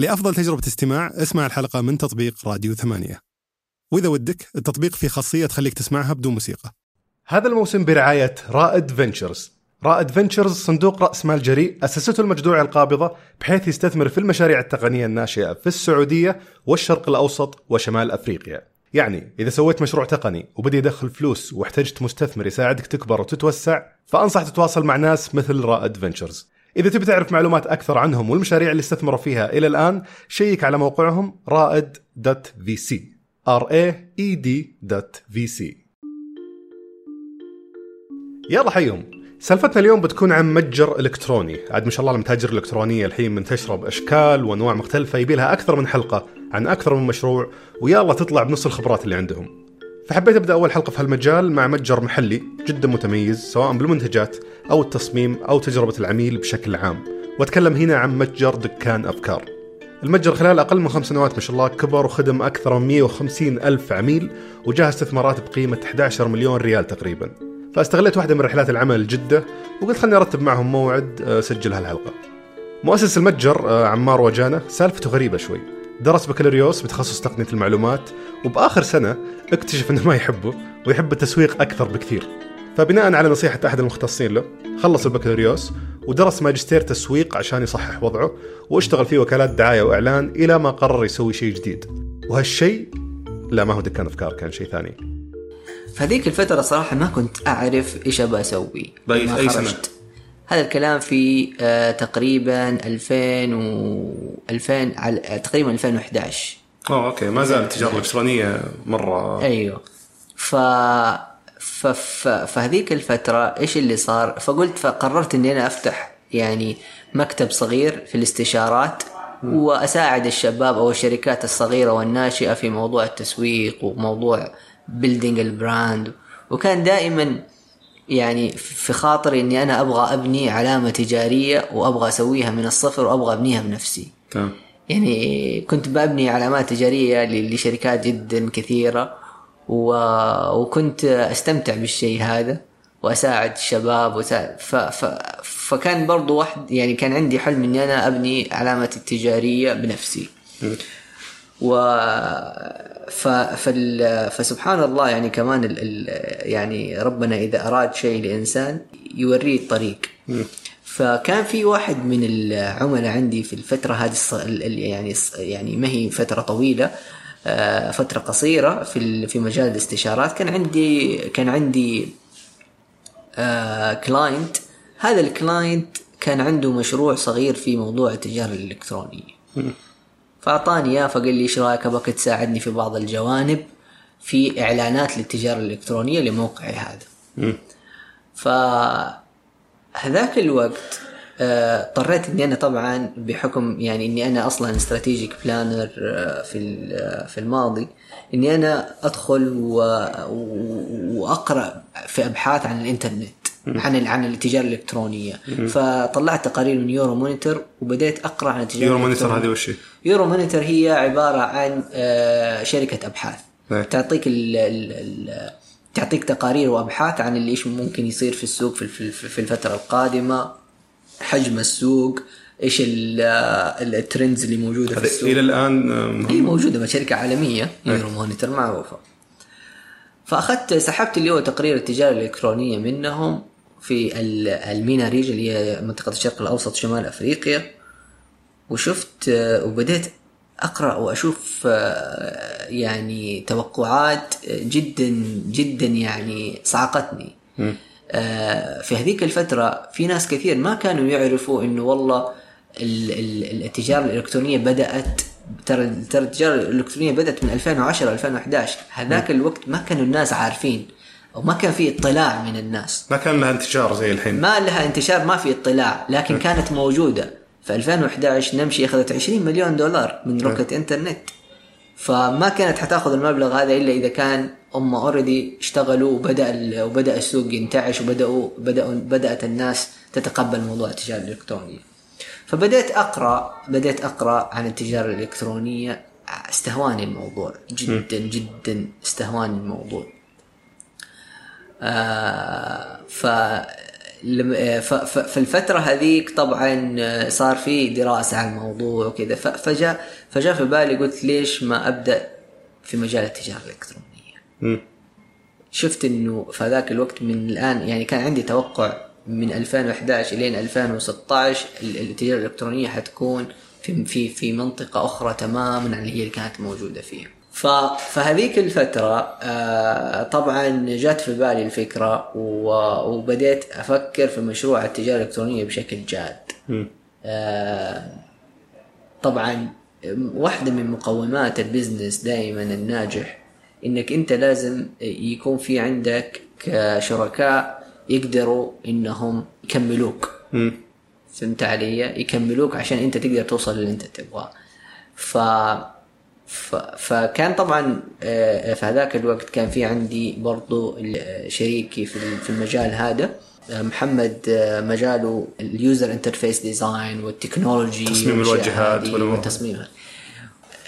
لأفضل تجربة استماع اسمع الحلقة من تطبيق راديو ثمانية. وإذا ودك التطبيق فيه خاصية تخليك تسمعها بدون موسيقى. هذا الموسم برعاية رائد Ventures. رائد Ventures صندوق رأس مال جريء أسسته المجدوعي القابضة بحيث يستثمر في المشاريع التقنية الناشئة في السعودية والشرق الأوسط وشمال أفريقيا. يعني إذا سويت مشروع تقني وبدا يدخل فلوس واحتجت مستثمر يساعدك تكبر وتتوسع فأنصح تتواصل مع ناس مثل رائد Ventures. إذا تبي تعرف معلومات أكثر عنهم والمشاريع اللي استثمروا فيها إلى الآن شيك على موقعهم رائد.vc r a e d.vc يلا حيهم سالفتنا اليوم بتكون عن متجر إلكتروني. عاد ما شاء الله المتاجر الإلكترونية الحين منتشره باشكال وأنواع مختلفة يبي لها أكثر من حلقة عن أكثر من مشروع ويلا تطلع بنص الخبرات اللي عندهم. فحبيت أبدأ أول حلقة في هالمجال مع متجر محلي جدا متميز سواء بالمنتجات أو التصميم أو تجربة العميل بشكل عام. وأتكلم هنا عن متجر دكان افكار المتجر خلال أقل من خمس سنوات ما شاء الله كبر وخدم أكثر من 150 ألف عميل وجاه استثمارات بقيمة 11 مليون ريال تقريبا. فاستغليت واحدة من رحلات العمل جدة وقلت خلني أرتب معهم موعد أسجل هالحلقة. مؤسس المتجر آه، عمار وجانة سالفته غريبة شوي. درس بكالوريوس بتخصص تقنية المعلومات وبآخر سنة اكتشف إنه ما يحبه ويحب التسويق أكثر بكثير. فبناء على نصيحة أحد المختصين له خلص البكالوريوس ودرس ماجستير تسويق عشان يصحح وضعه واشتغل في وكالات دعاية وإعلان إلى ما قرر يسوي شيء جديد. وهالشيء لا ما هو دكان أفكار كان شيء ثاني. فهذيك الفترة صراحة ما كنت أعرف إيش أبغى أسوي. أي سنة؟ هذا الكلام في آه تقريبا 2000 و 2000 على تقريبا 2011 آه okay ما زال التجارة الإلكترونية مرة. أيوه. ف ف ف فهذيك الفترة إيش اللي صار؟ فقلت فقررت إني أنا أفتح يعني مكتب صغير في الاستشارات وأساعد الشباب أو الشركات الصغيرة والناشئة في موضوع التسويق وموضوع building ال brand وكان دائما يعني في خاطري إني أنا أبغى أبني علامة تجارية وأبغى أسويها من الصفر وأبغى أبنيها بنفسي. تمام. يعني كنت ببني علامات تجارية ل- لشركات جدا كثيرة و... وكنت أستمتع بالشيء هذا وأساعد الشباب وساعد ف... ف... فكان برضو واحد يعني كان عندي حلم إني أنا أبني علامتي التجارية بنفسي. و ف... فال... فسبحان الله يعني كمان ال... ال... يعني ربنا إذا أراد شيء لإنسان يوريه الطريق. فكان في واحد من العملاء عندي في الفترة هذه الص... ال- ال- يعني يعني ما هي فترة طويلة آه، فترة قصيرة في في مجال الاستشارات كان عندي كان عندي client هذا ال client كان عنده مشروع صغير في موضوع التجارة الإلكترونية. فأعطاني إياه فقال لي إيش رأيك أبغاك تساعدني في بعض الجوانب في إعلانات للتجارة الإلكترونية لموقعي هذا. فهذاك الوقت آه، اضطريت إني أنا طبعا بحكم يعني إني أنا أصلا strategic planner في آه، في الماضي إني أنا أدخل وأقرأ في أبحاث عن الإنترنت عن عن التجارة الإلكترونية فطلعت تقارير من Euromonitor وبديت أقرأ عن التجارة Euromonitor. هذه وش هي؟ Euromonitor هي عبارة عن آه، شركة أبحاث إيه. تعطيك ال ال تعطيك تقارير وأبحاث عن اللي إيش ممكن يصير في السوق في, في, في الفترة القادمة حجم السوق آه، ال trends اللي موجودة في السوق. إلى الآن هي موجودة مع شركة عالمية Euromonitor معروفة فأخذت سحبت اللي هو تقرير التجارة الإلكترونية منهم في ال- MENA reg اللي هي منطقة الشرق الأوسط شمال أفريقيا. وشفت آه، وبديت أقرأ وأشوف آه، يعني توقعات جدا جدا يعني صعقتني آه، في هذيك الفترة في ناس كثير ما كانوا يعرفوا إنه والله ال- ال- التجاره الإلكترونية بدأت ترى ترى التجاره الإلكترونية بدأت من 2010 2011 هذاك الوقت ما كانوا الناس عارفين أو ما كان في اطلاع من الناس. ما كان لها انتشار زي الحين. ما لها انتشار ما في اطلاع لكن كانت موجودة. في 2011 نمشي أخذت 20 مليون دولار من روكت إنترنت. فما كانت حتاخذ المبلغ هذا إلا إذا كان هم اوريدي اشتغلوا وبدأ وبدأ السوق ينتعش وبداوا بداوا بدأت الناس تتقبل موضوع التجارة الإلكترونية. فبديت اقرا بديت أقرأ عن التجارة الإلكترونية. استهواني الموضوع. جدا جدا استهواني الموضوع. آه ف آه، ف- ف- في الفترة هذيك طبعا آه، صار في دراسة على الموضوع وكذا فجاء فجاء في بالي قلت ليش ما أبدأ في مجال التجارة الإلكترونية مم. شفت إنه في ذاك الوقت من الآن يعني كان عندي توقع من 2011 إلين 2016 ال- التجارة الإلكترونية حتكون في في في منطقة أخرى تماما عن اللي هي اللي كانت موجودة فيها. فهذيك الفترة آه طبعا جات في بالي الفكرة و- وبديت أفكر في مشروع التجارة الإلكترونية بشكل جاد. آه، طبعا واحدة من مقومات ال business دائما الناجح إنك أنت لازم يكون في عندك شركاء يقدروا إنهم يكملوك. فهمت علي يكملوك عشان أنت تقدر توصل اللي أنت تبغاه ف... فكان طبعا آه، في هذاك الوقت كان في عندي برضو ال- شريكي في ال- في المجال هذا آه، محمد آه، مجاله ال user interface design وال technology تصميم الواجهات. والتصميم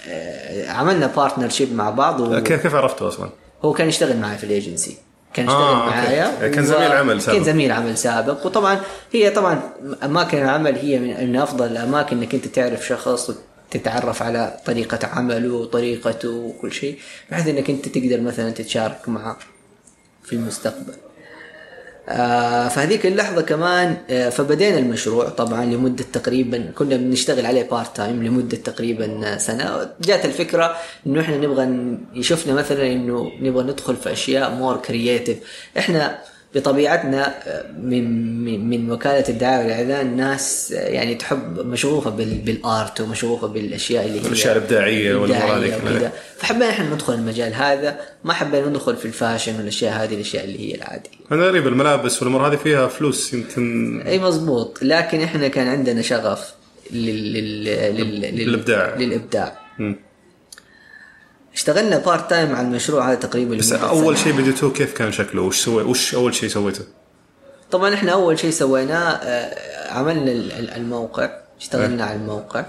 آه، عملنا partnership مع بعض و... كيف كيف عرفته أصلا؟ هو كان يشتغل معي في الايجنسي كان يشتغل آه،. معايا كان زميل عمل سابق. كان زميل عمل سابق وطبعا هي طبعا أماكن العمل هي من من أفضل الأماكن إنك أنت تعرف شخص وتتعرف على طريقة عمله وطريقته وكل شيء بحيث إنك أنت تقدر مثلا تتشارك معه في المستقبل. آه فهذيك اللحظة كمان آه فبدينا المشروع طبعا لمدة تقريبا كنا بنشتغل عليه part time لمدة تقريبا سنة جات الفكرة إنه إحنا نبغى شفنا مثلا إنه نبغى ندخل في أشياء more creative إحنا بطبيعتنا من من, من وكالة الدعاية والإعلان ناس يعني تحب مشغوفة بال بال art ومشغوفة بالأشياء اللي هي هذه الإبداعية كلها. وكذا. فحبينا إحنا ندخل المجال هذا ما حبينا ندخل في ال fashion والأشياء هذه الأشياء اللي هي العادية أنا غريب الملابس والأمور هذه فيها فلوس يمكن أي مزبوط لكن إحنا كان عندنا شغف لل... لل... لل... للإبداع مم. اشتغلنا part time على المشروع هذا تقريبا بس أول. شيء بديتوه كيف كان شكله؟ وش سوي وش أول شيء سويته؟ طبعا إحنا أول شيء سويناه آه، عملنا ال- ال- الموقع اشتغلنا على الموقع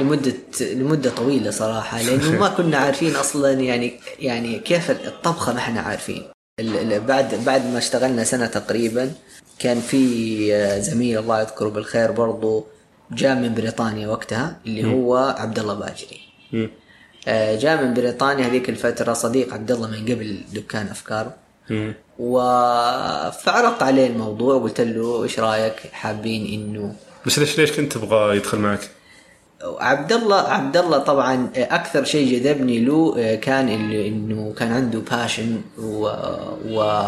لمدة لمدة طويلة صراحة لأنه ما كنا عارفين أصلا يعني يعني كيف الطبخة ما إحنا عارفين بعد بعد ما اشتغلنا سنة تقريبا كان في آه، زميل الله يذكره بالخير برضو جاء من بريطانيا وقتها اللي هو عبد الله باجري. آه، جاء من بريطانيا هذيك الفترة صديق عبد الله من قبل دكان أفكار. و فعرضت عليه الموضوع وقلت له إيش رأيك حابين انه بس ليش ليش كنت تبغى يدخل معك؟ عبد الله عبد الله طبعا أكثر شيء جذبني له كان اللي- إنه كان عنده باشن و, و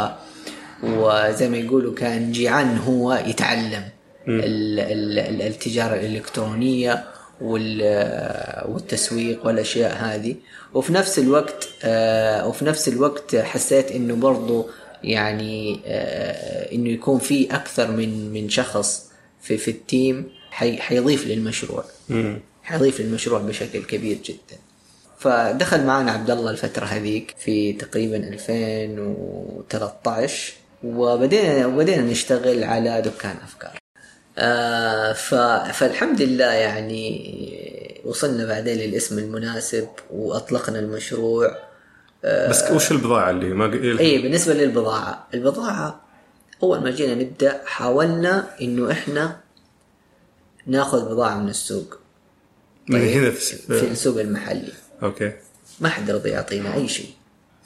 وزي ما يقولوا كان جيعان هو يتعلم ال- ال- ال- التجارة الإلكترونية والتسويق والأشياء هذه. وفي نفس الوقت آه، وفي نفس الوقت حسيت إنه برضو يعني آه، إنه يكون في أكثر من من شخص في في التيم حي حيضيف للمشروع. حيضيف للمشروع بشكل كبير جدا. فدخل معنا عبد الله الفترة هذيك في تقريبا 2013 وبدينا وبدينا نشتغل على دكان أفكار. آه. فالحمد لله يعني وصلنا بعدين للاسم المناسب وأطلقنا المشروع. بس وش البضاعة اللي ما اي بالنسبة للبضاعة البضاعة أول ما جينا نبدأ حاولنا إنه إحنا ناخذ بضاعة من السوق. من طيب. هنا في, في السوق المحلي. أوكي. ما حد رضي يعطينا أي شيء.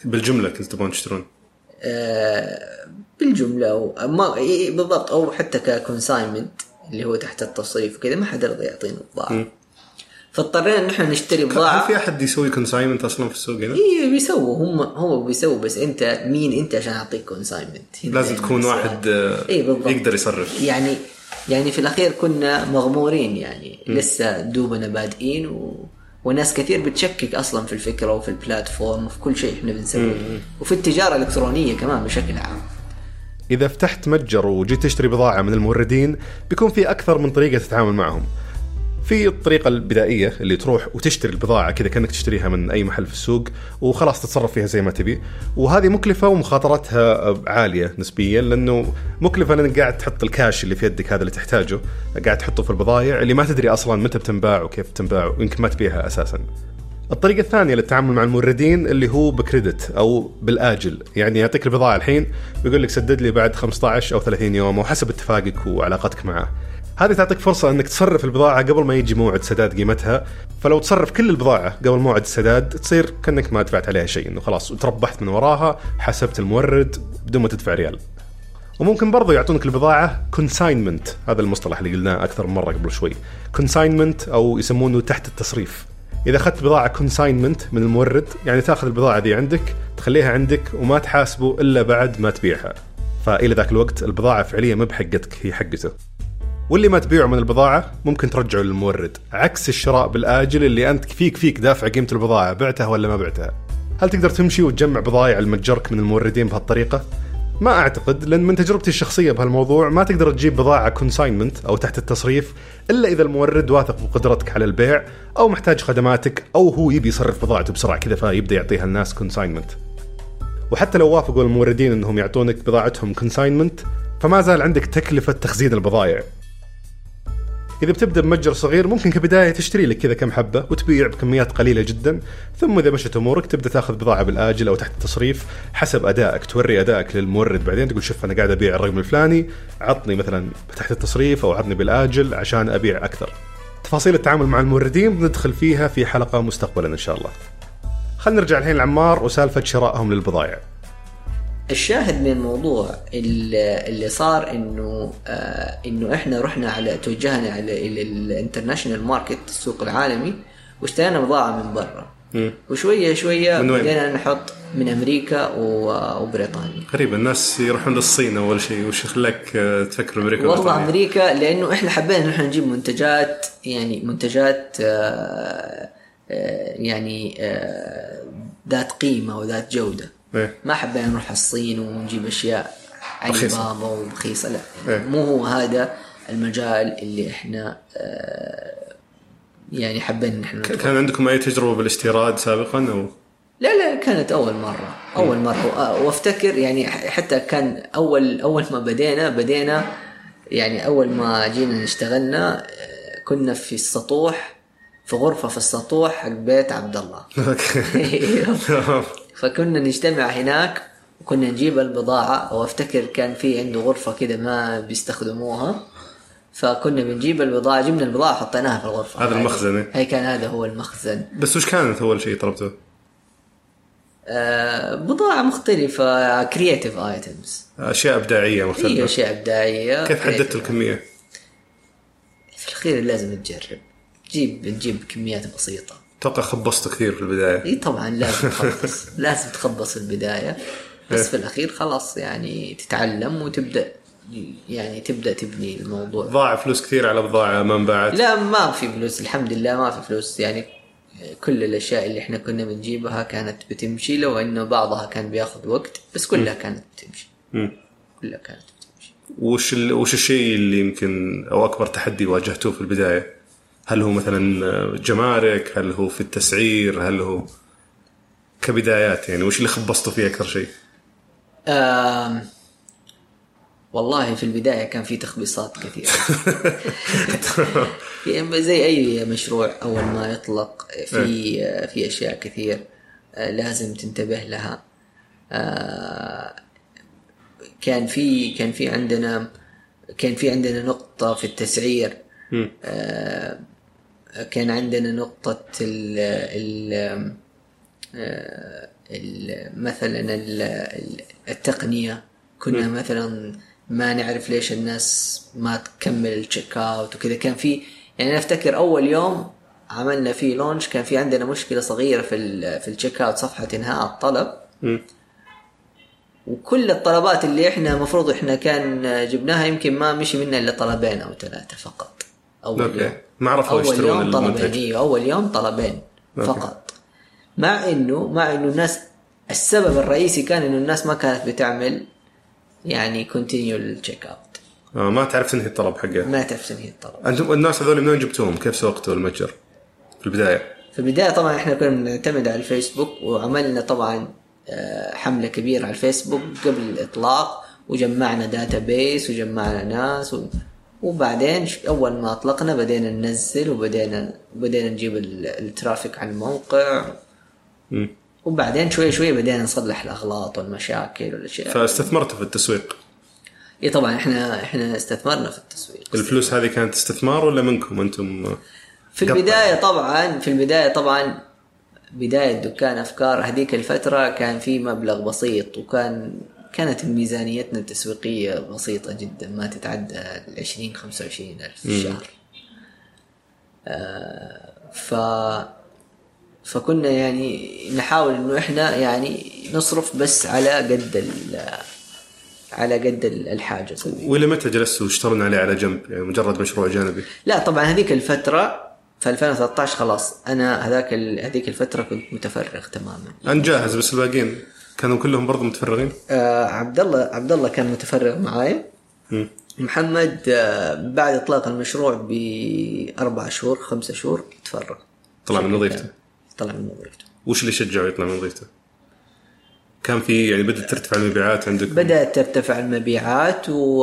بالجملة كنتوا تبغون تشترون؟ آه بالجملة أو ما إيه بالضبط أو حتى ك consignment اللي هو تحت التصريف وكذا ما حد رضي يعطينا بضاعه فاضطرينا ان إحنا نشتري هل بضاعه في أحد يسوي consignment أصلا في السوق هنا؟ إي بيسووا. هم هو بيسووا بس أنت مين أنت عشان أعطيك consignment لازم تكون واحد آه، إي بالضبط. يقدر يصرف. يعني يعني في الأخير كنا مغمورين يعني. لسه دوبنا بادئين و... وناس كثير بتشكك أصلا في الفكرة وفي البلاتفورم وفي كل شيء إحنا بنسويه. وفي التجارة الإلكترونية كمان بشكل عام. إذا فتحت متجر وجيت تشتري بضاعة من الموردين بيكون في أكثر من طريقة تتعامل معهم. في الطريقة البدائية اللي تروح وتشتري البضاعة كذا كأنك تشتريها من أي محل في السوق وخلاص تتصرف فيها زي ما تبي. وهذه مكلفة ومخاطرتها عالية نسبيا لأنه مكلفة لأنك قاعد تحط الكاش اللي في يدك هذا اللي تحتاجه قاعد تحطه في البضائع اللي ما تدري أصلا متى بتنباع وكيف بتنباع ويمكن ما تبيعها أساسا. الطريقة الثانية للتعامل مع الموردين اللي هو بكريدت أو بالآجل، يعني يعطيك البضاعة الحين ويقول لك سدد لي بعد 15 أو 30 يوم أو حسب اتفاقك وعلاقتك معه. هذه تعطيك فرصة إنك تصرف البضاعة قبل ما يجي موعد سداد قيمتها، فلو تصرف كل البضاعة قبل موعد السداد تصير كأنك ما دفعت عليها شيء إنه خلاص وتربحت من وراها، حسبت المورد بدون ما تدفع ريال. وممكن برضو يعطونك البضاعة consignment هذا المصطلح اللي قلناه أكثر من مرة قبل شوي. consignment أو يسمونه تحت التصريف. إذا أخذت بضاعة consignment من المورد يعني تأخذ البضاعة دي عندك تخليها عندك وما تحاسبه إلا بعد ما تبيعها. فإلى ذاك الوقت البضاعة فعليا ما بحقتك هي حقته. واللي ما تبيعه من البضاعة ممكن ترجعه للمورد عكس الشراء بالآجل اللي أنت فيك فيك دافع قيمة البضاعة بعتها ولا ما بعتها هل تقدر تمشي وتجمع بضايع المتجرك من الموردين بهالطريقة؟ ما أعتقد لأن من تجربتي الشخصية بهالموضوع ما تقدر تجيب بضاعة consignment أو تحت التصريف إلا إذا المورد واثق بقدرتك على البيع أو محتاج خدماتك أو هو يبي يصرف بضاعته بسرعة كذا فيبدأ يعطيها الناس consignment. وحتى لو وافقوا الموردين إنهم يعطونك بضاعتهم consignment فما زال عندك تكلفة تخزين البضائع إذا بتبدأ بمتجر صغير ممكن كبداية تشتري لك كذا كم حبة وتبيع بكميات قليلة جدا ثم إذا مشت أمورك تبدأ تاخذ بضاعة بالآجل أو تحت التصريف حسب أدائك توري أدائك للمورد بعدين تقول شوف أنا قاعد أبيع الرقم الفلاني عطني مثلا تحت التصريف أو عطني بالآجل عشان أبيع أكثر. تفاصيل التعامل مع الموردين بندخل فيها في حلقة مستقبلا إن شاء الله. خلينا نرجع الحين لعمار وسالفة شرائهم للبضائع الشاهد من الموضوع اللي صار إنه آه إنه إحنا رحنا على توجهنا على ال international market السوق العالمي واشترينا بضاعة من برا وشوية شوية؟ بدينا نحط من أمريكا وبريطانيا غريب الناس يروحون للصين أول شيء وش خلاك آه، تفكر أمريكا والله وبريطانيا؟ أمريكا لأنه إحنا حبينا إحنا نجيب منتجات يعني منتجات آه، آه، يعني ذات قيمة وذات جودة إيه. ما حبينا نروح الصين ونجيب أشياء علي. بابا ورخيصه لا إيه. مو هو هذا المجال اللي إحنا آه، يعني حبينا إن إحنا. كان عندكم أي تجربة بالاستيراد سابقا أو لا لا كانت أول مرة أول مرة وآ- وأفتكر يعني حتى كان أول أول ما بدينا بدينا يعني أول ما جينا اشتغلنا آه، كنا في السطوح في غرفة في السطوح حق بيت عبد الله okay فكنا نجتمع هناك وكنا نجيب البضاعة وافتكر كان في عنده غرفة كده ما بيستخدموها فكنا بنجيب البضاعة جبنا البضاعة حطيناها في الغرفة هذا. المخزن،. هي كان هذا هو المخزن بس وش كانت أول شيء طلبته؟ آه بضاعة مختلفة creative items أشياء إبداعية مختلفة أشياء إبداعية كيف حددت. الكمية؟ في الأخير لازم تجرب تجيب تجيب كميات بسيطة أتوقع خبصت كثير في البداية. إي طبعا لازم تخبص لازم تخبص في البداية. بس في الأخير خلاص يعني تتعلم وتبدأ يعني تبدأ تبني الموضوع. ضاع فلوس كثير على بضاعة ما انباعت لا ما في فلوس الحمد لله ما في فلوس. يعني كل الأشياء اللي إحنا كنا بنجيبها كانت بتمشي لو إنه بعضها كان بياخذ وقت بس كلها كانت بتمشي. مم. كلها كانت بتمشي. وش ال... وش الشيء اللي يمكن أو أكبر تحدي واجهتوه في البداية؟ هل هو مثلا جمارك؟ هل هو في التسعير؟ هل هو كبدايات يعني وش اللي خبصتوا فيه أكثر شيء؟ والله في البداية كان في تخبيصات كثيرة يعني زي أي مشروع أول ما يطلق في في أشياء كثير آه، لازم تنتبه لها آه، كان في كان في عندنا كان في عندنا نقطة في التسعير كان عندنا نقطة ال ال ال- مثلا ال- ال- التقنية. كنا مثلا ما نعرف ليش الناس ما تكمل ال check out وكذا. كان في يعني أنا أفتكر أول يوم عملنا فيه launch كان في عندنا مشكلة صغيرة في ال في ال checkout صفحة إنهاء الطلب. مم. وكل الطلبات اللي إحنا المفروض إحنا كان جبناها يمكن ما مشي منها إلا طلبين أو ثلاثة فقط. أول okay. يوم ما عرفوا أول يوم طلبين. أيوه أول يوم طلبين okay. فقط مع انه مع إنه الناس السبب الرئيسي كان إنه الناس ما كانت بتعمل يعني continue ال checkout آه ما تعرف تنهي الطلب حقه ما تعرف تنهي الطلب أنتم الناس هذول من وين جبتوهم؟ كيف سوقتوا المتجر؟ في البداية في البداية طبعا إحنا كنا بنعتمد على الفيسبوك وعملنا طبعا آه، حملة كبيرة على الفيسبوك قبل الإطلاق وجمعنا database وجمعنا ناس و... وبعدين أول ما أطلقنا بدينا ننزل وبدينا بدينا نجيب ال- ال traffic على الموقع. وبعدين شوي شوي بدينا نصلح الأغلاط والمشاكل والأشياء. فاستثمرت في التسويق؟ إي طبعا إحنا إحنا استثمرنا في التسويق. الفلوس هذه كانت استثمار ولا منكم أنتم؟ في. البداية طبعا في البداية طبعا بداية دكان أفكار هذيك الفترة كان في مبلغ بسيط وكان كانت ميزانيتنا التسويقية بسيطة جدا ما تتعدى ال 20 25 ألف في الشهر. آه ف فكنا يعني نحاول إنه إحنا يعني نصرف بس على قد ال على قد ال- الحاجة. وإلى متى جلستوا واشتغلون عليه على جنب؟ يعني مجرد مشروع جانبي. لا طبعا هذيك الفترة في 2013 خلاص أنا هذاك هذيك الفترة كنت متفرغ تماما. أنا جاهز بس الباقيين؟ كانوا كلهم برضو متفرغين؟ آه عبد الله عبد الله كان متفرغ معاي. مم. محمد آه بعد إطلاق المشروع بأربع شهور خمسة شهور تفرغ. طلع من وظيفته؟ طلع من وظيفته. وش اللي شجعه يطلع من وظيفته؟ كان في يعني بدأت ترتفع المبيعات عندك؟ بدأت ترتفع المبيعات و...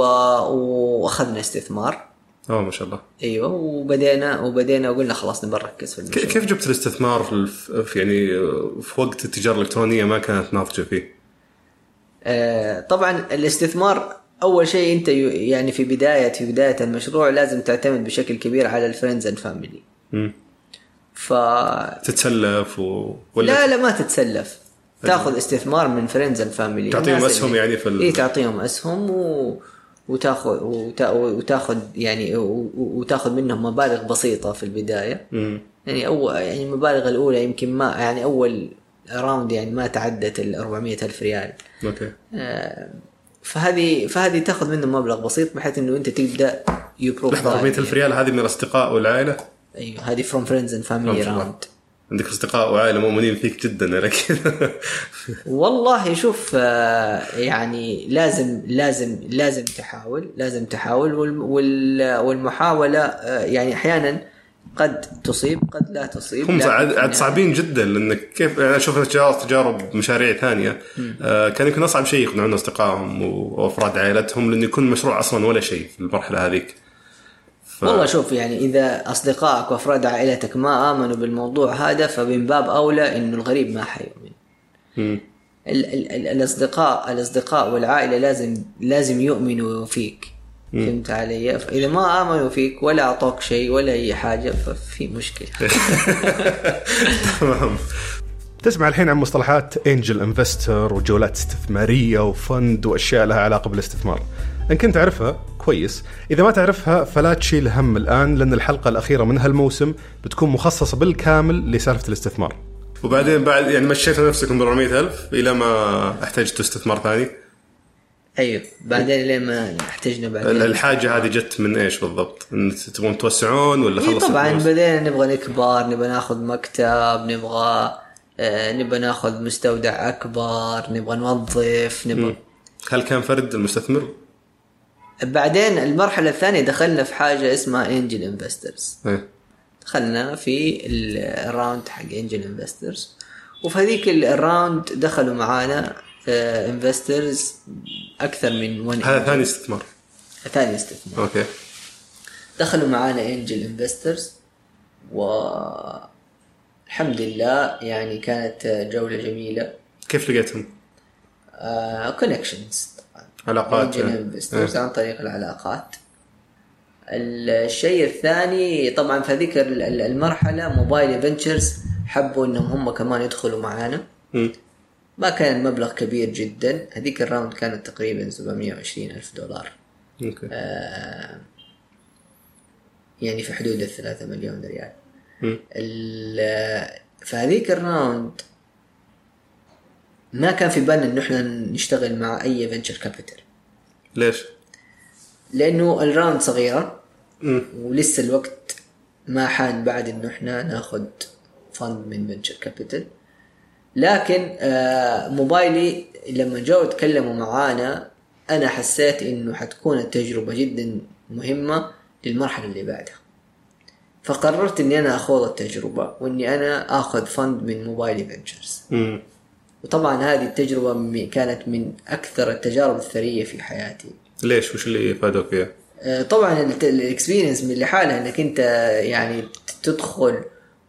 وأخذنا استثمار. آه ما شاء الله. أيوه وبدينا وبدينا وقلنا خلاص نبغى نركز في المشروع. كيف جبت الاستثمار في يعني في وقت التجارة الإلكترونية ما كانت ناضجة فيه؟ آه، طبعا الاستثمار أول شيء أنت يعني في بدايه في بداية المشروع لازم تعتمد بشكل كبير على ال friends and family. ف تتسلف و... ولا لا لا ما تتسلف. تاخذ استثمار من friends and family تعطيهم أسهم يعني في ال- اي تعطيهم أسهم و... وتاخذ وتا... وتاخذ يعني. وتاخذ منهم مبالغ بسيطة في البداية مم. يعني أول يعني المبالغ الأولى يمكن ما يعني أول round يعني ما تعدت ال 400 ألف ريال okay آه، فهذه فهذه تاخذ منه مبلغ بسيط بحيث إنه أنت تبدأ يو لحظة 400000 ريال هذه من الأصدقاء والعائلة أيوه هذه from friends and family. round عندك أصدقاء وعائلة مؤمنين فيك جدا على كذا. والله شوف آه، يعني لازم لازم لازم تحاول لازم تحاول وال- وال- والمحاولة آه، يعني أحيانا قد تصيب قد لا تصيب هم لكن عاد صعبين جدا لأنك كيف أنا أشوف تجارب مشاريع ثانية. آه كان يمكن أصعب شيء يقنعون أصدقائهم وأفراد عائلتهم لأنه يكون المشروع أصلا ولا شيء في المرحلة هذيك. ف... والله شوف يعني إذا أصدقائك وأفراد عائلتك ما آمنوا بالموضوع هذا فمن باب أولى إنه الغريب ما حيؤمن. ال- ال- ال- الأصدقاء الأصدقاء والعائلة لازم لازم يؤمنوا فيك فهمت علي؟ فاذا ما آمنوا فيك ولا أعطوك شيء ولا أي حاجة ففي مشكلة تمام تسمع الحين عن مصطلحات انجل انفستر وجولات استثمارية وفند وأشياء لها علاقة بالاستثمار. إن كنت تعرفها كويس، إذا ما تعرفها فلا تشيل هم الآن لأن الحلقة الأخيرة من هالموسم بتكون مخصصة بالكامل لسالفة الاستثمار. وبعدين بعد يعني مشيتوا نفسكم ب 400000 إلى ما احتجتوا استثمار ثاني أيوه بعدين لين ما احتجنا بعدين الحاجة هذه جت من إيش بالضبط؟ إن تبغون توسعون ولا إيه خلص طبعا؟ بدينا نبغى نكبر نبغى ناخذ مكتب نبغى آه، نبغى ناخذ مستودع أكبر نبغى نوظف نبغى هل كان فرد المستثمر؟ بعدين المرحلة الثانية دخلنا في حاجة اسمها angel investors إيه. دخلنا في ال- ال round حق angel investors وفي هذيك ال- ال round دخلوا معانا investors أكثر من 1 هذا ثاني استثمار. ثاني استثمار. okay. دخلوا معانا angel investors و الحمد لله يعني كانت جولة جميلة. كيف لقيتهم؟ connections طبعا علاقات angel يعني. investors عن طريق العلاقات. الشيء الثاني طبعا في هذيك ال- ال- المرحلة موبايلي Ventures حبوا إنهم هم كمان يدخلوا معانا. مم. ما كان مبلغ كبير جدا. هذيك ال round كانت تقريبا 720 ألف دولار. okay. يعني في حدود الثلاثة مليون ريال. مم. ال- في هذيك ال round ما كان في بالنا انه إحنا نشتغل مع أي venture capital ليش؟ لأنه ال round صغيرة مم. ولسه الوقت ما حان بعد إنه إحنا ناخذ fund من venture capital لكن آه موبايلي لما جو تكلموا معانا أنا حسيت إنه حتكون التجربة جدا مهمة للمرحلة اللي بعدها فقررت إني أنا آخوض التجربة وإني أنا آخذ fund من موبايلي Ventures. وطبعا هذه التجربة م- كانت من أكثر التجارب الثرية في حياتي. ليش؟ وش اللي فادوك فيها؟ آه، طبعا ال experience من لحالها إنك أنت يعني تدخل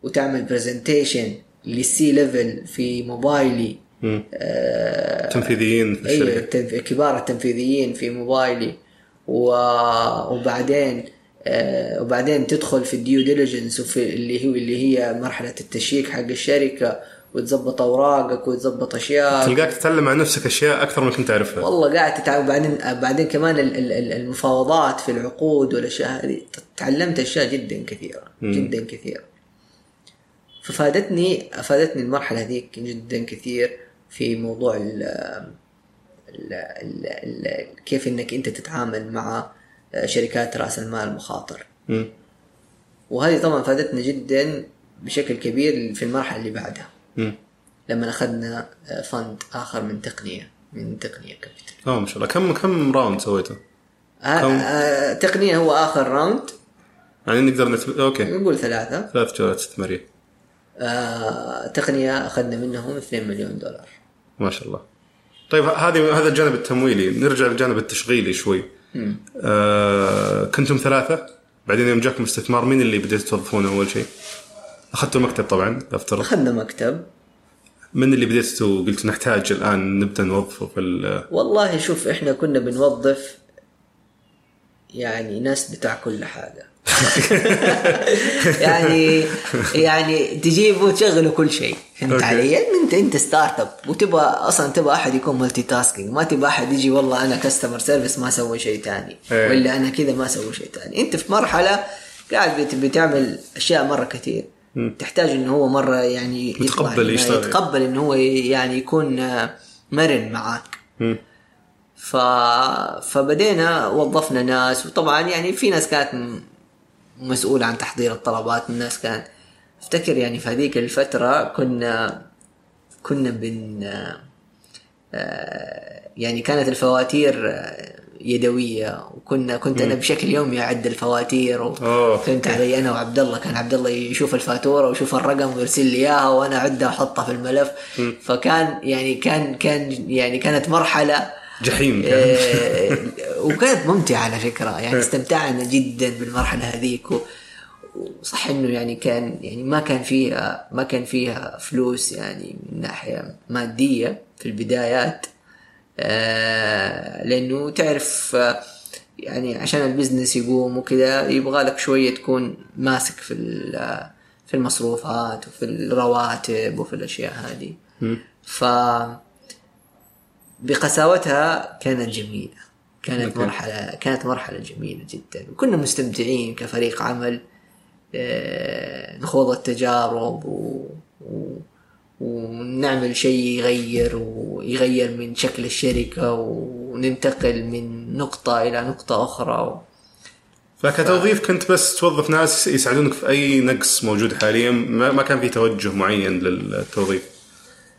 وتعمل presentation لل C-level في موبايلي. آه تنفيذيين في الشركة. أيوة كبار التنفيذيين في موبايلي. وبعدين آه وبعدين تدخل في ال due diligence وفي اللي هو اللي هي مرحلة ال check حق الشركة. وتظبط أوراقك وتظبط أشياء. تلقاك تتعلم عن نفسك أشياء أكثر من كنت تعرفها. والله قاعد تتعلم بعدين بعدين كمان المفاوضات في العقود والأشياء هذه. تعلمت أشياء جدا كثيرة. جدا كثيرة. ففادتني افادتني المرحلة هذيك جدا كثير في موضوع ال ال ال ال كيف إنك أنت تتعامل مع شركات رأس المال المخاطر. وهذه طبعا فادتنا جدا بشكل كبير في المرحلة اللي بعدها. لما أخذنا fund آخر من تقنية من تقنية Capital آه ما شاء الله. كم كم round سويته؟ آه كم... آه تقنية هو آخر round يعني نقدر نت... okay. نقول ثلاثة. ثلاث جولات استثماريه آه تقنية أخذنا منهم 2 مليون دولار. ما شاء الله. طيب هذه هذا الجانب التمويلي. نرجع للجانب التشغيلي شوي. آه كنتم ثلاثة. بعدين يوم جاكم استثمار مين اللي بديتوا توظفونه أول شيء؟ أخذتوا المكتب طبعا افترض أخذنا مكتب. من اللي بديتوا؟ قلت نحتاج الآن نبدأ نوظفه في والله شوف إحنا كنا بنوظف يعني ناس بتاع كل حاجة. يعني يعني تجيبه وتشغله كل شيء. فهمت علي؟ يعني أنت أنت startup وتبغى أصلا تبغى أحد يكون multitasking ما تبغى أحد يجي والله أنا customer service ما أسوي شيء ثاني إيه. ولا أنا كذا ما أسوي شيء ثاني أنت في مرحلة قاعد بتعمل أشياء مرة كثير. تحتاج إنه هو مرة يعني يتقبل يشتغل. يتقبل إنه هو يعني يكون مرن معك ف... فبدينا وظفنا ناس. وطبعا يعني في ناس كانت مسؤولة عن تحضير الطلبات. من الناس كان أفتكر يعني في هذيك الفترة كنا كنا بن آه، يعني كانت الفواتير آه، يدوية. وكنا كنت أنا بشكل يومي أعد الفواتير فهمت علي أنا وعبد الله كان عبد الله يشوف الفاتورة ويشوف الرقم ويرسل لي إياها وأنا اعدها واحطها في الملف. فكان يعني كان كان يعني كانت مرحلة جحيم كان. آه، وكانت ممتعة على فكرة. يعني استمتعنا جدا بالمرحلة هذيك. وصح إنه يعني كان يعني ما كان فيها ما كان فيها فلوس يعني من ناحية مادية في البدايات. لأنه تعرف آه يعني عشان البزنس يقوم وكذا يبغى لك شوية تكون ماسك في في المصروفات وفي الرواتب وفي الأشياء هذه. ف بقساوتها كانت جميلة. كانت مرحلة كانت مرحلة جميلة جدا. وكنا مستمتعين كفريق عمل آه نخوض التجارب و... و... ونعمل شيء يغير ويغير من شكل الشركة وننتقل من نقطة إلى نقطة أخرى. و... فكتوظيف كنت بس توظف ناس يساعدونك في أي نقص موجود حاليا؟ ما كان في توجه معين للتوظيف؟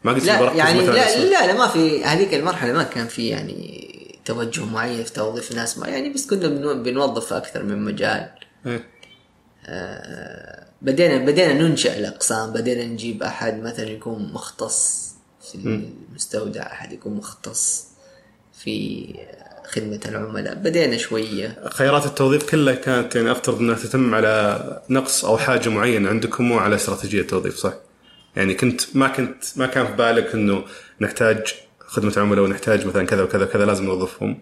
ما قلت لا يعني لا, لا لا ما في. هذيك المرحلة ما كان في يعني توجه معين في توظيف ناس ما يعني بس كنا بنوظف في أكثر من مجال. إيه؟ آه بدينا بدينا ننشئ الأقسام بدينا نجيب أحد مثلا يكون مختص في المستودع أحد يكون مختص في خدمة العملاء. بدينا شوية. خيارات التوظيف كلها كانت يعني أفترض أنها تتم على نقص أو حاجة معينة عندكم مو على استراتيجية توظيف صح؟ يعني كنت ما كنت ما كان في بالك أنه نحتاج خدمة عملاء ونحتاج مثلا كذا وكذا وكذا لازم نوظفهم؟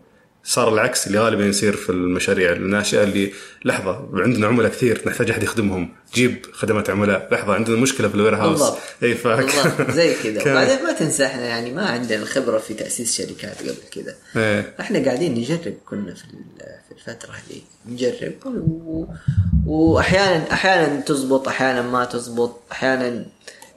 صار العكس اللي غالبا يصير في المشاريع. الناشئه اللي لحظة عندنا عملاء كثير نحتاج أحد يخدمهم. جيب خدمات عملاء. لحظة عندنا مشكلة في الوير هاوس. بالضبط. أي بالضبط. زي كذا. وبعدين ما تنسى إحنا يعني ما عندنا الخبره في تأسيس شركات قبل كذا. إيه. إحنا قاعدين نجرب. كنا في في الفترة هذه نجرب. و... واحيانا أحيانا تزبط أحيانا ما تزبط. أحيانا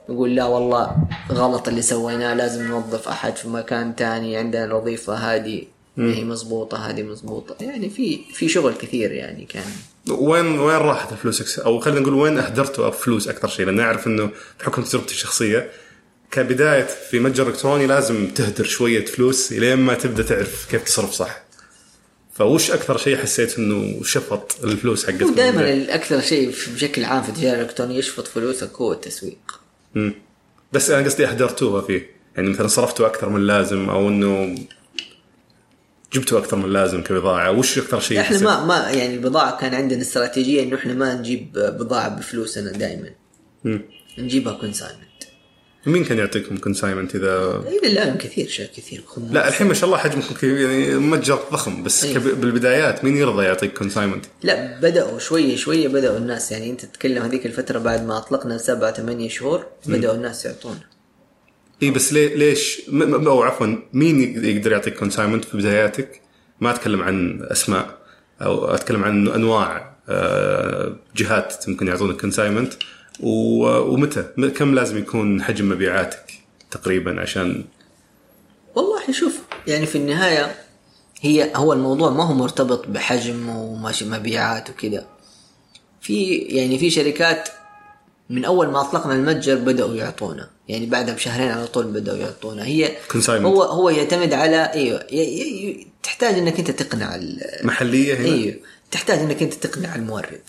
نقول لا والله غلط اللي سويناه لازم نوظف أحد في مكان تاني عندنا الوظيفة هذه. هي مضبوطة هذه مضبوطة. يعني في في شغل كثير يعني كان. وين وين راحت الفلوس أو خلينا نقول وين أهدرتوا فلوس أكثر شيء؟ لأن اعرف إنه بحكم تجربتي الشخصية كبداية في متجر إلكتروني لازم تهدر شوية فلوس إلين ما تبدأ تعرف كيف تصرف صح. وش أكثر شيء حسيت إنه شفط الفلوس حقتك؟ دائما أكثر شيء بشكل عام في التجارة الإلكترونية يشفط فلوسك هو التسويق. امم بس أنا قصدي أهدرتوها فيه. يعني مثلا صرفتوا أكثر من لازم أو إنه جبتوا أكثر من اللازم كبضاعة وش أكثر شيء إحنا ما ما يعني البضاعة كان عندنا استراتيجية إنه إحنا ما نجيب بضاعة بفلوسنا دائما. نجيبها consignment مين كان يعطيكم consignment اذا إلى الان كثير شيء كثير. لا الحين ما شاء الله حجمكم كبير يعني متجر ضخم بس أي. كب... بالبدايات مين يرضى يعطيك consignment؟ لا بدأوا شوية شوية بدأوا الناس يعني أنت تتكلم هذيك الفترة بعد ما أطلقنا سبعة ثمانية شهور بدأوا الناس يعطونا اي بس ليه ليش. أو عفوا مين يقدر يعطيك consignment في بداياتك؟ ما أتكلم عن أسماء أو أتكلم عن أنواع آه، جهات ممكن يعطونك consignment. ومتى؟ كم لازم يكون حجم مبيعاتك تقريبا عشان والله شوف يعني في النهاية هي هو الموضوع ما هو مرتبط بحجم وماشي مبيعات وكذا في يعني في شركات من أول ما أطلقنا المتجر بدأوا يعطونا يعني بعدها بشهرين على طول بدأوا يعطونا هي Consignment. هو هو يعتمد على إيوه ي- ي- ي- تحتاج إنك أنت تقنع ال- محلية هنا؟ إيوه تحتاج إنك أنت تقنع المورد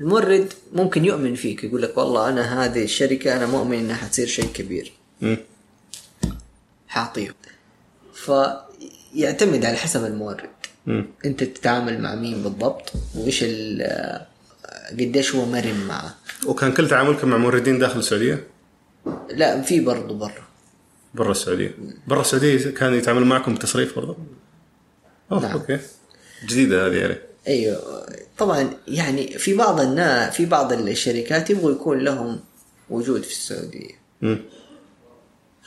المورد ممكن يؤمن فيك يقول لك والله أنا هذه الشركة أنا مؤمن إنها حتصير شيء كبير مم. حاعطيه فيعتمد على حسب المورد مم. أنت تتعامل مع مين بالضبط وإيش ال- قديش هو مرن معه وكان كل تعاملكم مع موردين داخل السعودية؟ لا في برضه برا. برا السعودية. برا السعودية كان يتعامل معكم بتصريف برضه؟ أوه نعم. أوكي. جديدة هذه عليه أيوه. طبعا يعني في بعض الناس في بعض الشركات يبغوا يكون لهم وجود في السعودية. مم.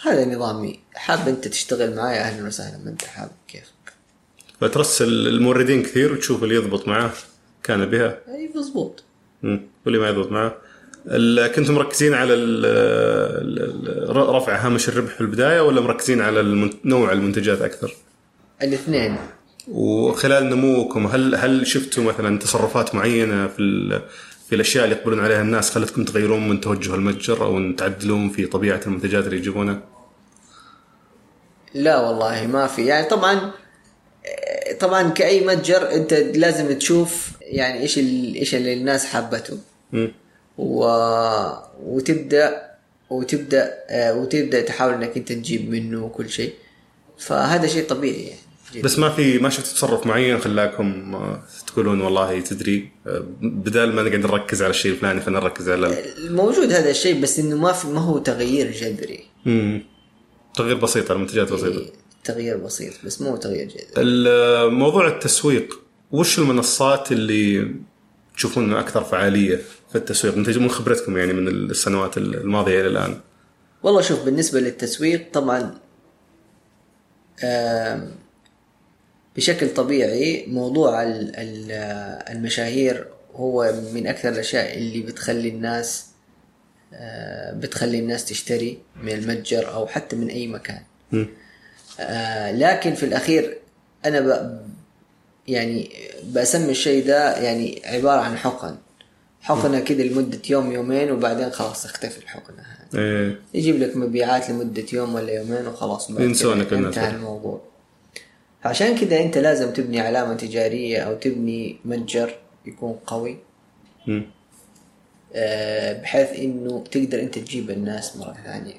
هذا نظامي. حاب أنت تشتغل معي أهلا وسهلا ما أنت حاب كيفك. فترسل الموردين كثير وتشوف اللي يضبط معاه كان بها؟ أي مضبوط. واللي ما يضبط معاه؟ كنتم مركزين على رفع هامش الربح في البداية ولا مركزين على نوع المنتجات أكثر؟ الاثنين وخلال نموكم هل هل شفتوا مثلا تصرفات معينة في في الأشياء اللي يقبلون عليها الناس خلتكم تغيرون من توجه المتجر أو تعدلون في طبيعة المنتجات اللي يجيبونها؟ لا والله ما في يعني طبعا طبعا كأي متجر أنت لازم تشوف يعني إيش إيش اللي الناس حابته. و... وتبدأ وتبدأ آه، وتبدأ تحاول إنك أنت تجيب منه كل شيء. فهذا شيء طبيعي يعني. جدا. بس ما في ما شفت تصرف معين خلاكم آه، تقولون والله تدري آه، بدال ما نقعد نركز على الشيء الفلاني خلينا نركز على ال- موجود هذا الشيء بس إنه ما في ما هو تغيير جذري. مم. تغيير بسيط على منتجات بسيطة. تغيير بسيط بس مو تغيير جذري. موضوع التسويق وش المنصات اللي تشوفون أكثر فعالية في التسويق. من خبرتكم يعني من السنوات الماضية إلى الآن. والله شوف بالنسبة للتسويق طبعا بشكل طبيعي موضوع ال- ال- المشاهير هو من أكثر الأشياء اللي بتخلي الناس بتخلي الناس تشتري من المتجر أو حتى من أي مكان. آه، لكن في الأخير أنا ب يعني بسمي الشيء ده يعني عبارة عن حقن حقنة كده لمدة يوم يومين وبعدين خلاص تختفي الحقنة هذه إيه. يجيب لك مبيعات لمدة يوم ولا يومين وخلاص ينسونك. انتهى الموضوع عشان كده انت لازم تبني علامة تجارية أو تبني متجر يكون قوي. آه، بحيث إنه تقدر انت تجيب الناس مرة ثانية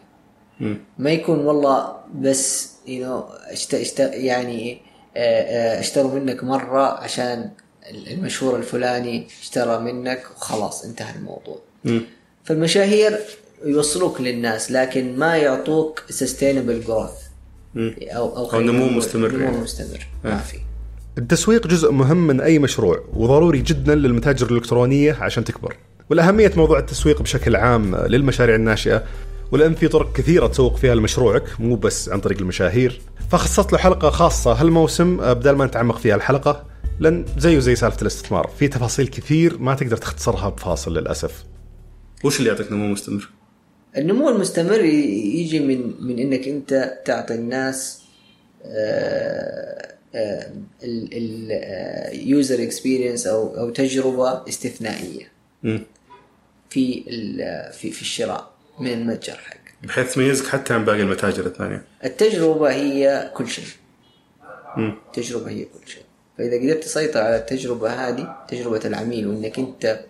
مم. ما يكون والله بس you know اشت اشت يعني اشتروا منك مرة عشان المشهور الفلاني اشترى منك وخلاص انتهى الموضوع. مم. فالمشاهير يوصلوك للناس لكن ما يعطوك sustainable growth. مم. أو أو, أو نمو مستمر نمو يعني. مستمر. ما في. التسويق جزء مهم من أي مشروع وضروري جدا للمتاجر الإلكترونية عشان تكبر. والأهمية موضوع التسويق بشكل عام للمشاريع الناشئة ولأن في طرق كثيرة تسوق فيها لمشروعك مو بس عن طريق المشاهير. فخصصت له حلقة خاصة. هالموسم آه، بدل ما نتعمق فيها الحلقة لأن زيه زي سالفة الاستثمار. في تفاصيل كثير ما تقدر تختصرها بفاصل للأسف. وش اللي يعطيك نمو مستمر؟ النمو المستمر يجي من من إنك أنت تعطي الناس ال user experience أو أو تجربة استثنائية. مم. في ال- في في الشراء. من المتجر حقك بحيث تميزك حتى عن باقي المتاجر الثانية التجربة هي كل شيء مم. التجربة هي كل شيء فإذا قدرت تسيطر على التجربة هذه تجربة العميل وإنك أنت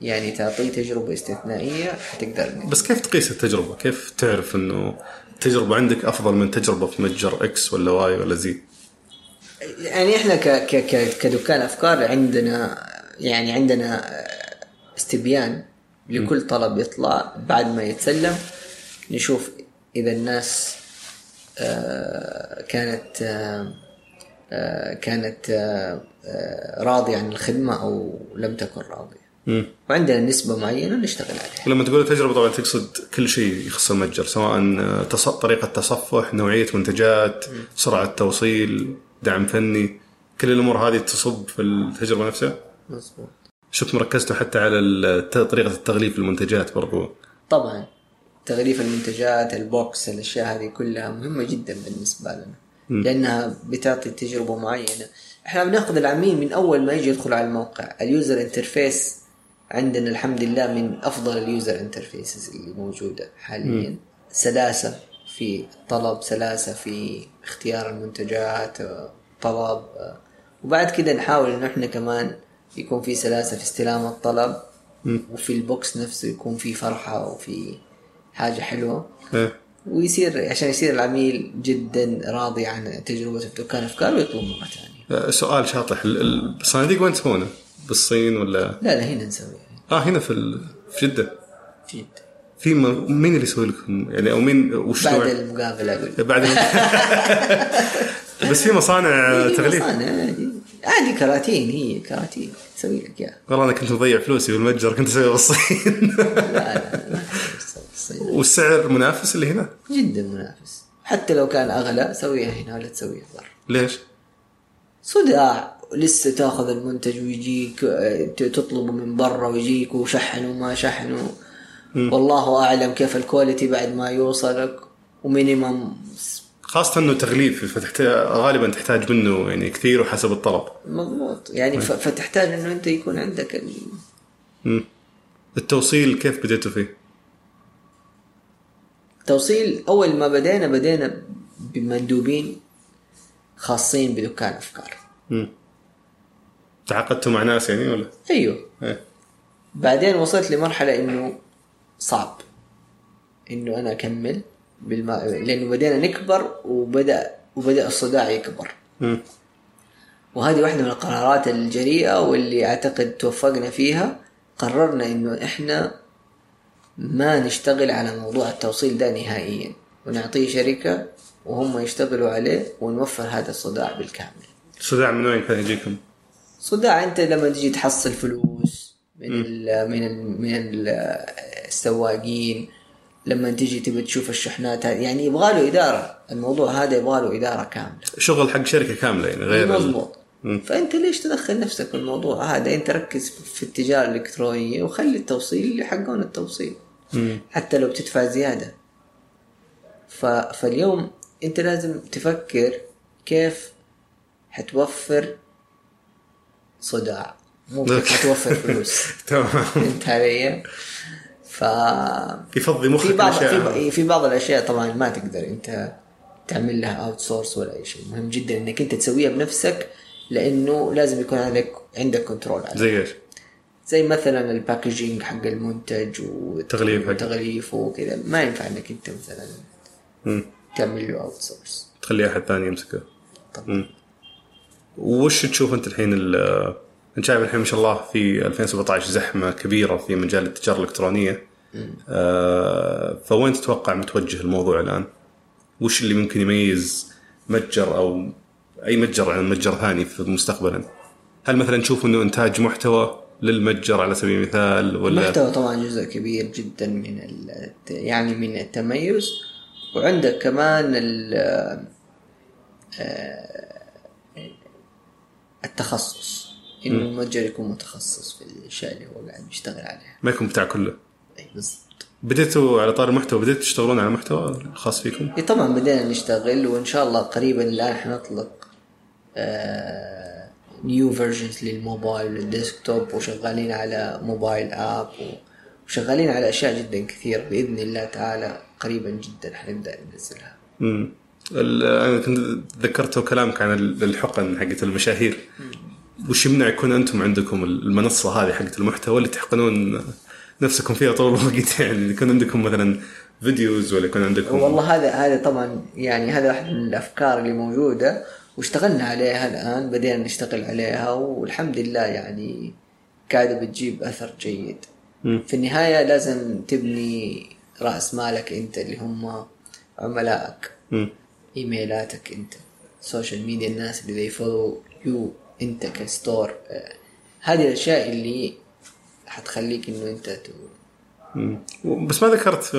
يعني تعطيه تجربة استثنائية حتقدر إنك بس كيف تقيس التجربة؟ كيف تعرف إنه التجربة عندك أفضل من تجربة في متجر X ولا Y ولا Z؟ يعني إحنا ك ك ك كدكان أفكار عندنا يعني عندنا استبيان لكل طلب يطلع بعد ما يتسلم نشوف إذا الناس آه، كانت آه، آه، كانت راضية عن الخدمة أو لم تكن راضية. مم. وعندنا نسبة معينة نشتغل عليها. لما تقول تجربة طبعا تقصد كل شيء يخص المتجر سواء طريقة تصفح، نوعية منتجات، سرعة توصيل، دعم فني، كل الأمور هذه تصب في التجربة نفسها؟ مظبوط. شفت ركزتوا حتى على طريقة التغليف المنتجات برضو. طبعا تغليف المنتجات ال box الأشياء هذه كلها مهمة جدا بالنسبة لنا م. لأنها بتعطي تجربة معينة إحنا بناخذ العميل من أول ما يجي يدخل على الموقع ال user interface عندنا الحمد لله من أفضل ال user interfaces اللي موجودة حاليا م. سلاسة في الطلب سلاسة في اختيار المنتجات طلب وبعد كده نحاول انه إحنا كمان يكون في سلاسة في استلام الطلب م. وفي البوكس نفسه يكون في فرحة وفي حاجة حلوة إيه. ويصير عشان يصير العميل جدا راضي عن تجربته في دكان افكار ويطلب مرة ثانية. أه، سؤال شاطح الصناديق وين تسوونها؟ بالصين ولا؟ لا لا هنا نسويها. آه هنا في في جدة. في جدة. في مين اللي يسوي لكم يعني أو مين وش بعد المقابلة أقول بعد بس في مصانع تغليف. مصانع عادي عادي كراتين هي كراتين. تسوي لك اياها والله أنا كنت مضيع فلوسي بالمتجر كنت اسويها بالصين. لا لا والسعر منافس اللي هنا؟ جدا منافس. حتى لو كان أغلى سويها هنا ولا تسويها برا. ليش؟ صداع. لسه تأخذ المنتج ويجيك تطلبه من برا ويجيك وشحن وما شحن والله أعلم كيف ال quality بعد ما يوصلك. و minimum خاصة إنه تغليف فتحتاج غالبا تحتاج منه يعني كثير وحسب الطلب. مضبوط. يعني فتحتاج إنه أنت يكون عندك ال... التوصيل كيف بديتوا فيه؟ توصيل أول ما بدينا بدينا بمندوبين خاصين بدكان أفكار. امم تعاقدتوا مع ناس يعني ولا؟ أيوه. إيه. بعدين وصلت لمرحلة إنه صعب. إنه أنا أكمل. بالما... لأنه بدينا نكبر وبدا وبدأ الصداع يكبر. م. وهذه واحدة من القرارات الجريئة واللي أعتقد توفقنا فيها. قررنا إنه إحنا ما نشتغل على موضوع التوصيل ده نهائيا. ونعطيه شركة وهم يشتغلوا عليه ونوفر هذا الصداع بالكامل. صداع من وين كان يجيكم؟ صداع أنت لما تجي تحصل فلوس من ال من ال من السواقين لما تجي تبي تشوف الشحنات هذه يعني يبغى له إدارة. الموضوع هذا يبغى له إدارة كاملة. شغل حق شركة كاملة يعني غير مضبوط. فأنت ليش تدخل نفسك في الموضوع هذا؟ أنت ركز في التجارة الإلكترونية وخلي التوصيل اللي حقون التوصيل. حتى لو بتدفع زيادة. ف... فاليوم أنت لازم تفكر كيف حتوفر صداع. مو حتوفر فلوس. تمام. فهمت علي؟ ف يفضي مخك في بعض في, في بعض الأشياء طبعا ما تقدر أنت تعمل لها outsource ولا أي شيء. مهم جدا إنك أنت تسويها بنفسك لأنه لازم يكون عندك عندك control عليها. زي إيش؟ زي مثلا ال packaging حق المنتج والتغليف وتغليفه وكذا. ما ينفع إنك أنت مثلا تعمل له outsource تخلي أحد ثاني يمسكه. طبعا. وش تشوف أنت الحين انت شايف الحين ما شاء الله في 2017 زحمة كبيرة في مجال التجارة الإلكترونية آه فوين تتوقع متوجه الموضوع الآن؟ وش اللي ممكن يميز متجر أو أي متجر عن متجر ثاني في مستقبلا؟ هل مثلا تشوف إنه إنتاج محتوى للمتجر على سبيل المثال ولا المحتوى طبعا جزء كبير جدا من يعني من التميز وعندك كمان آه، التخصص إنه المتجر يكون متخصص في الأشياء اللي هو قاعد بيشتغل عليها. ما يكون بتاع كله. اي بالضبط. بديتوا على طار المحتوى بديتوا تشتغلون على محتوى خاص فيكم؟ اي طبعا بدينا نشتغل وإن شاء الله قريبا الآن حنطلق آه new versions لل mobile وال desktop وشغالين على mobile app وشغالين على أشياء جدا كثير بإذن الله تعالى قريبا جدا حنبدأ ننزلها. امم أنا كنت ذكرت كلامك عن الحقن حقت المشاهير. وش يمنع يكون أنتم عندكم المنصة هذه حقت المحتوى اللي تحقنون نفسكم فيها طول الوقت؟ يعني يكون عندكم مثلا videos ولا يكون عندكم والله هذا هذا طبعا يعني هذا واحد من الأفكار اللي موجودة واشتغلنا عليها الآن بدينا نشتغل عليها والحمد لله يعني قاعدة بتجيب أثر جيد. في النهاية لازم تبني رأس مالك أنت اللي هم عملائك. إيميلاتك أنت. social media الناس اللي يـ follow you أنت ك store آه، هذه الأشياء اللي حتخليك إنه أنت بس ما ذكرت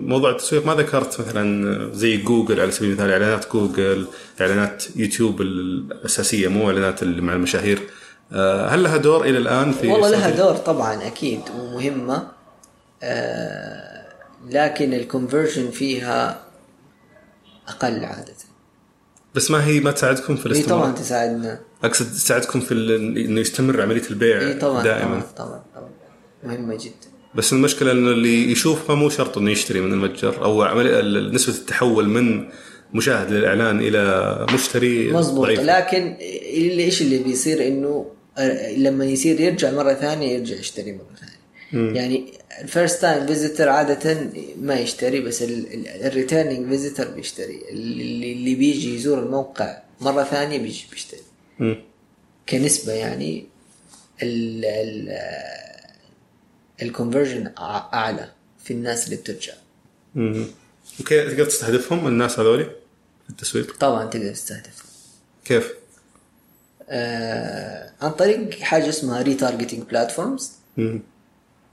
موضوع التسويق ما ذكرت مثلا زي جوجل على سبيل المثال إعلانات جوجل إعلانات يوتيوب الأساسية مو إعلانات اللي مع المشاهير. آه، هل لها دور إلى الآن في والله لها دور طبعا أكيد ومهمة. آه، لكن ال conversion فيها أقل عادة. بس ما هي ما تساعدكم في الاستمرار؟ طبعا تساعدنا. أقصد تساعدكم في إنه يستمر عملية البيع إي طبعا دائما. طبعا طبعا, طبعا. مهمة جدا. بس المشكلة إنه اللي يشوفها مو شرط إنه يشتري من المتجر أو نسبة التحول من مشاهد للإعلان إلى مشتري مزبوط ضعيف. لكن اللي إيش اللي بيصير إنه لما يصير يرجع مرة ثانية يرجع يشتري مرة ثانية. يعني ال first time visitor عاده ما يشتري بس ال returning visitor بيشتري. اللي بيجي يزور الموقع مرة ثانية بيجي بيشتري. كنسبة يعني ال ال ال conversion أعلى في الناس اللي بترجع. امم okay تقدر تستهدفهم الناس هذولي في التسويق؟ طبعا تقدر تستهدفهم. كيف؟ آه عن طريق حاجة اسمها retargeting platforms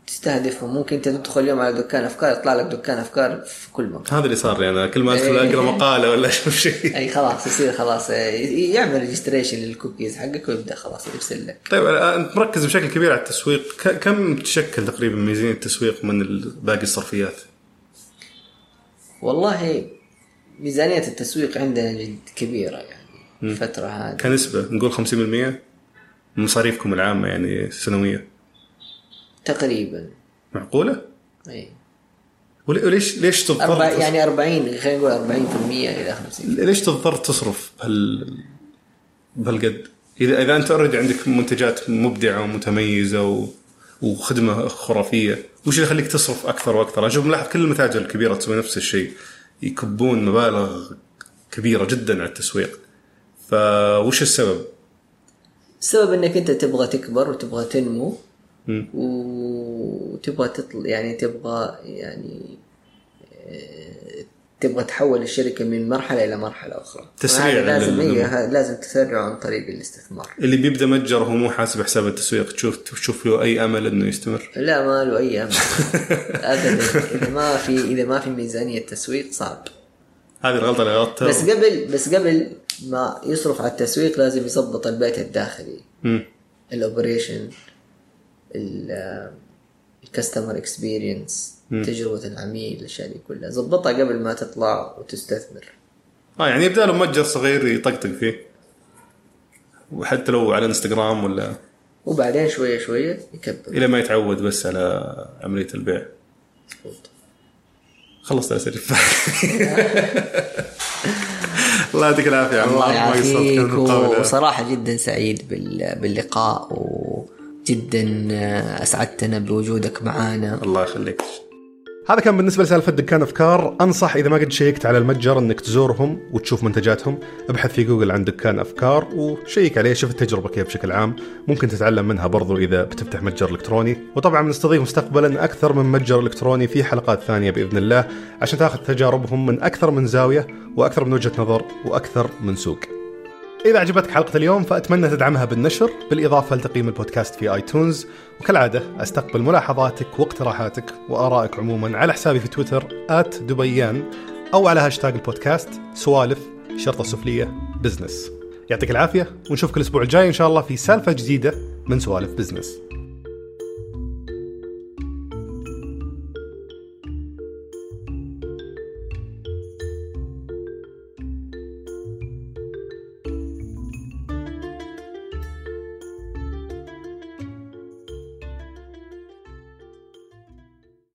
تستهدفهم ممكن انت تدخل اليوم على دكان أفكار يطلع لك دكان أفكار في كل مكان. هذا اللي صار لي أنا. كل ما أدخل إيه. أقرأ مقالة ولا أشوف شيء. إي خلاص يصير خلاص يعمل registration لل cookies حقك ويبدأ خلاص يرسل لك. طيب أنت مركز بشكل كبير على التسويق. كم تشكل تقريبا ميزانيه التسويق من باقي الصرفيات؟ والله ميزانية التسويق عندنا جد كبيرة يعني الفترة هذه. كنسبة نقول 50% من مصاريفكم العامة يعني سنويه تقريبا معقولة؟ اي وليش ليش تضطر أربع يعني 40 خلينا نقول 40% إلى 50 ليش تضطر تصرف بهال بهالقد؟ اذا إذا أنت اوريدي عندك منتجات مبدعة ومتميزة و... وخدمة خرافية وش اللي يخليك تصرف أكثر وأكثر؟ أشوف ملاحظ كل المتاجر الكبيرة تسوي نفس الشيء يكبون مبالغ كبيرة جدا على التسويق فوش السبب؟ السبب إنك أنت تبغى تكبر وتبغى تنمو وتبغى تطل يعني تبغى يعني آه، تبغى تحول الشركة من مرحلة إلى مرحلة أخرى. تسريع لازم هي لازم تسرع عن طريق الاستثمار. اللي بيبدأ متجر هو مو حاسب حساب التسويق. تشوف تشوف له أي أمل إنه يستمر. لا ما له أي أمل. ابدا. إذا ما في إذا ما في ميزانية تسويق صعب. هذه الغلطة اللي غلطتها. بس قبل بس قبل ما يصرف على التسويق لازم يظبط البيت الداخلي. ال operation. ال customer experience تجربة العميل الأشياء دي كلها. ظبطها قبل ما تطلع وتستثمر. آه يعني يبدأ له متجر صغير يطقطق فيه. وحتى لو على إنستغرام ولا وبعدين شوية شوية يكبر. إلى ما يتعود بس على عملية البيع. خلصت اسئله الله يعطيك العافية. الله يعافيك. وصراحة جدا سعيد باللقاء و جدا آه، أسعدتنا بوجودك معنا الله يخليك. هذا كان بالنسبة لسالفة دكان أفكار أنصح إذا ما قد شيكت على المتجر أنك تزورهم وتشوف منتجاتهم. ابحث في جوجل عن دكان أفكار وشيك عليه شوف التجربة كيف بشكل عام. ممكن تتعلم منها برضو إذا بتفتح متجر إلكتروني. وطبعا بنستضيف مستقبلا أكثر من متجر إلكتروني في حلقات ثانية بإذن الله عشان تاخذ تجاربهم من أكثر من زاوية وأكثر من وجهة نظر وأكثر من سوق. إذا عجبتك حلقة اليوم فأتمنى تدعمها بالنشر بالإضافة لتقييم البودكاست في iTunes. وكالعادة أستقبل ملاحظاتك واقتراحاتك وآرائك عموما على حسابي في تويتر at دبيان أو على هاشتاج البودكاست سوالف شرطة سفلية business يعطيك العافية ونشوفك الأسبوع الجاي إن شاء الله في سالفة جديدة من سوالف business